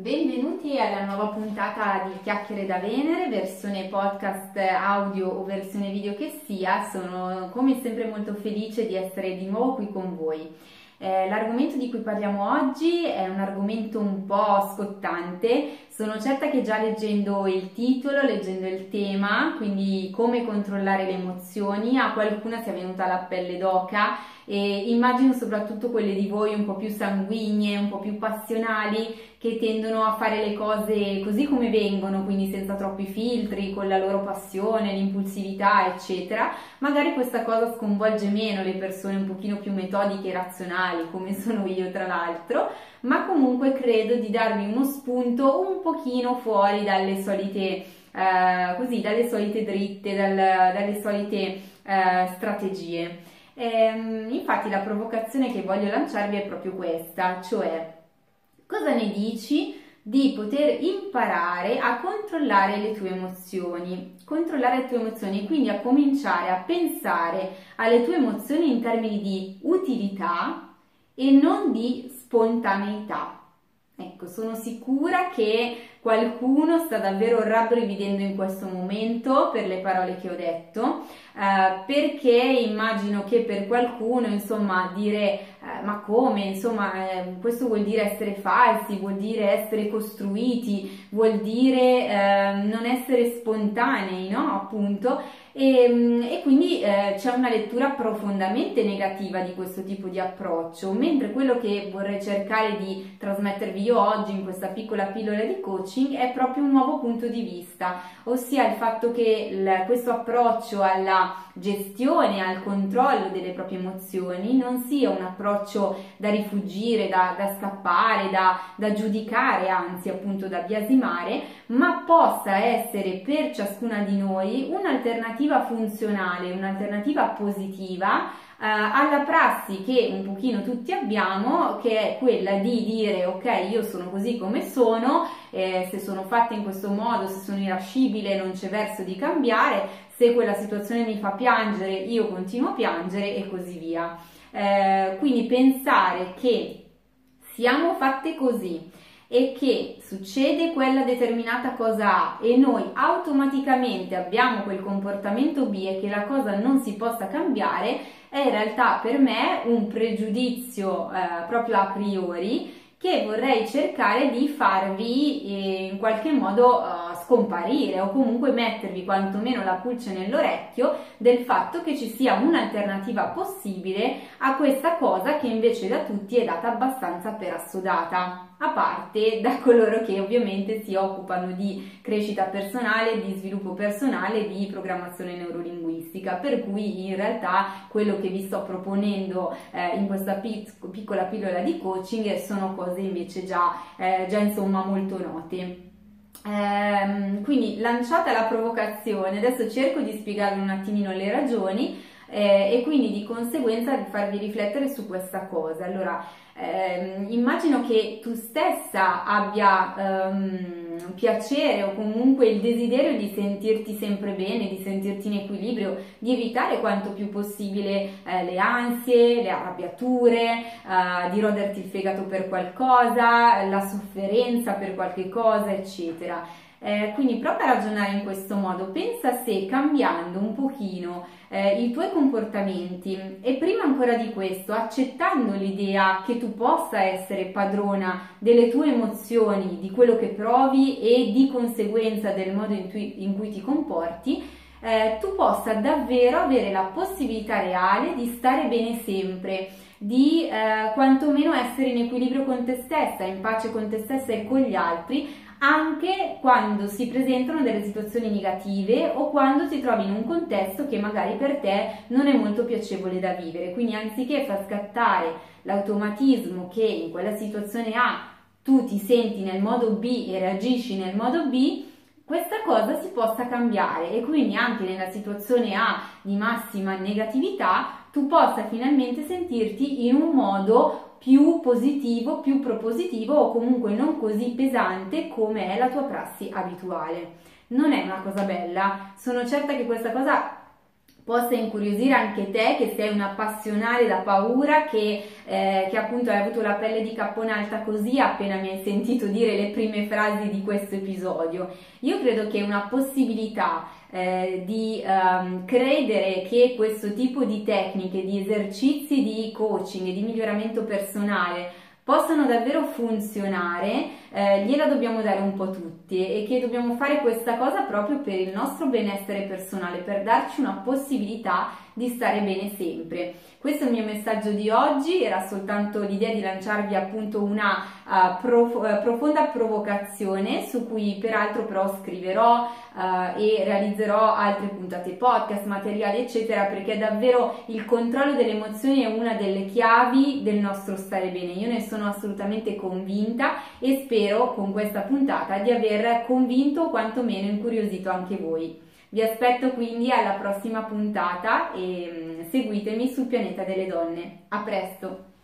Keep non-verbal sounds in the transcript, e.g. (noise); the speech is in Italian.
Benvenuti alla nuova puntata di Chiacchiere da Venere, versione podcast audio o versione video che sia. Sono come sempre molto felice di essere di nuovo qui con voi. Eh, l'argomento di cui parliamo oggi è un argomento un po' scottante, sono certa che già leggendo il titolo, leggendo il tema, quindi come controllare le emozioni, a qualcuna sia venuta la pelle d'oca e immagino soprattutto quelle di voi un po' più sanguigne, un po' più passionali, che tendono a fare le cose così come vengono, quindi senza troppi filtri, con la loro passione, l'impulsività, eccetera. Magari questa cosa sconvolge meno le persone un pochino più metodiche e razionali, come (laughs) sono io tra l'altro, ma comunque credo di darvi uno spunto un pochino fuori dalle solite, eh, così, dalle solite dritte, dal, dalle solite eh, strategie. Ehm, infatti la provocazione che voglio lanciarvi è proprio questa, cioè cosa ne dici di poter imparare a controllare le tue emozioni, controllare le tue emozioni, quindi a cominciare a pensare alle tue emozioni in termini di utilità e non di spontaneità. Ecco, sono sicura che qualcuno sta davvero rabbrividendo in questo momento per le parole che ho detto, eh, perché immagino che per qualcuno, insomma, dire eh, ma come, insomma, eh, questo vuol dire essere falsi, vuol dire essere costruiti, vuol dire eh, non essere spontanei, no? Appunto, e, mm, e quindi eh, c'è una lettura profondamente negativa di questo tipo di approccio, mentre quello che vorrei cercare di trasmettervi io oggi in questa piccola pillola di coaching è proprio un nuovo punto di vista, ossia il fatto che il, questo approccio alla gestione, al controllo delle proprie emozioni non sia un approccio da rifugire, da, da scappare, da, da giudicare, anzi appunto da biasimare, ma possa essere per ciascuna di noi un'alternativa un'alternativa funzionale, un'alternativa positiva eh, alla prassi che un pochino tutti abbiamo, che è quella di dire ok, io sono così come sono, eh, se sono fatta in questo modo, se sono irascibile, non c'è verso di cambiare, se quella situazione mi fa piangere, io continuo a piangere e così via. Eh, quindi pensare che siamo fatte così e che succede quella determinata cosa A e noi automaticamente abbiamo quel comportamento B e che la cosa non si possa cambiare, è in realtà per me un pregiudizio eh, proprio a priori che vorrei cercare di farvi eh, in qualche modo uh, scomparire o comunque mettervi quantomeno la pulce nell'orecchio del fatto che ci sia un'alternativa possibile a questa cosa che invece da tutti è data abbastanza per assodata a parte da coloro che ovviamente si occupano di crescita personale, di sviluppo personale, di programmazione neurolinguistica, per cui in realtà quello che vi sto proponendo eh, in questa pic- piccola pillola di coaching sono cose invece già, eh, già insomma molto note. Ehm, quindi lanciata la provocazione, adesso cerco di spiegarvi un attimino le ragioni eh, e quindi di conseguenza di farvi riflettere su questa cosa. Allora, ehm, immagino che tu stessa abbia ehm, piacere o comunque il desiderio di sentirti sempre bene, di sentirti in equilibrio, di evitare quanto più possibile eh, le ansie, le arrabbiature, eh, di roderti il fegato per qualcosa, la sofferenza per qualche cosa, eccetera. Eh, quindi prova a ragionare in questo modo, pensa se cambiando un pochino eh, i tuoi comportamenti e prima ancora di questo accettando l'idea che tu possa essere padrona delle tue emozioni, di quello che provi e di conseguenza del modo in, tu, in cui ti comporti, eh, tu possa davvero avere la possibilità reale di stare bene sempre di eh, quantomeno essere in equilibrio con te stessa, in pace con te stessa e con gli altri, anche quando si presentano delle situazioni negative o quando ti trovi in un contesto che magari per te non è molto piacevole da vivere. Quindi anziché far scattare l'automatismo che in quella situazione A tu ti senti nel modo B e reagisci nel modo B, questa cosa si possa cambiare e quindi anche nella situazione A di massima negatività tu possa finalmente sentirti in un modo più positivo, più propositivo o comunque non così pesante come è la tua prassi abituale. Non è una cosa bella, sono certa che questa cosa possa incuriosire anche te che sei un appassionato da paura, che, eh, che, appunto hai avuto la pelle di cappone alta così appena mi hai sentito dire le prime frasi di questo episodio. Io credo che una possibilità eh, di um, credere che questo tipo di tecniche, di esercizi di coaching e di miglioramento personale possano davvero funzionare, eh, gliela dobbiamo dare un po' tutti e che dobbiamo fare questa cosa proprio per il nostro benessere personale, per darci una possibilità di stare bene sempre. Questo è il mio messaggio di oggi, era soltanto l'idea di lanciarvi appunto una uh, prof- uh, profonda provocazione su cui peraltro però scriverò uh, e realizzerò altre puntate podcast, materiali eccetera perché davvero il controllo delle emozioni è una delle chiavi del nostro stare bene. Io ne sono assolutamente convinta e spero con questa puntata di aver convinto o quantomeno incuriosito anche voi. Vi aspetto quindi alla prossima puntata e mm, seguitemi sul pianeta delle donne. A presto!